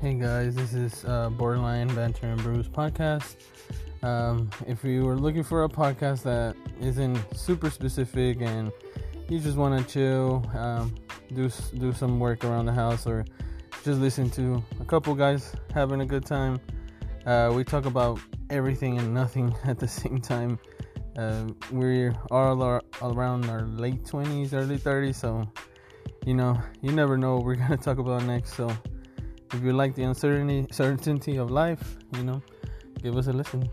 Hey guys, this is uh, Borderline Banter and Brews podcast. Um, if you were looking for a podcast that isn't super specific and you just want to chill, um, do do some work around the house, or just listen to a couple guys having a good time, uh, we talk about everything and nothing at the same time. Uh, we're all, our, around our late 20s, early 30s, so you know, you never know what we're gonna talk about next. So if you like the uncertainty certainty of life, you know, give us a listen.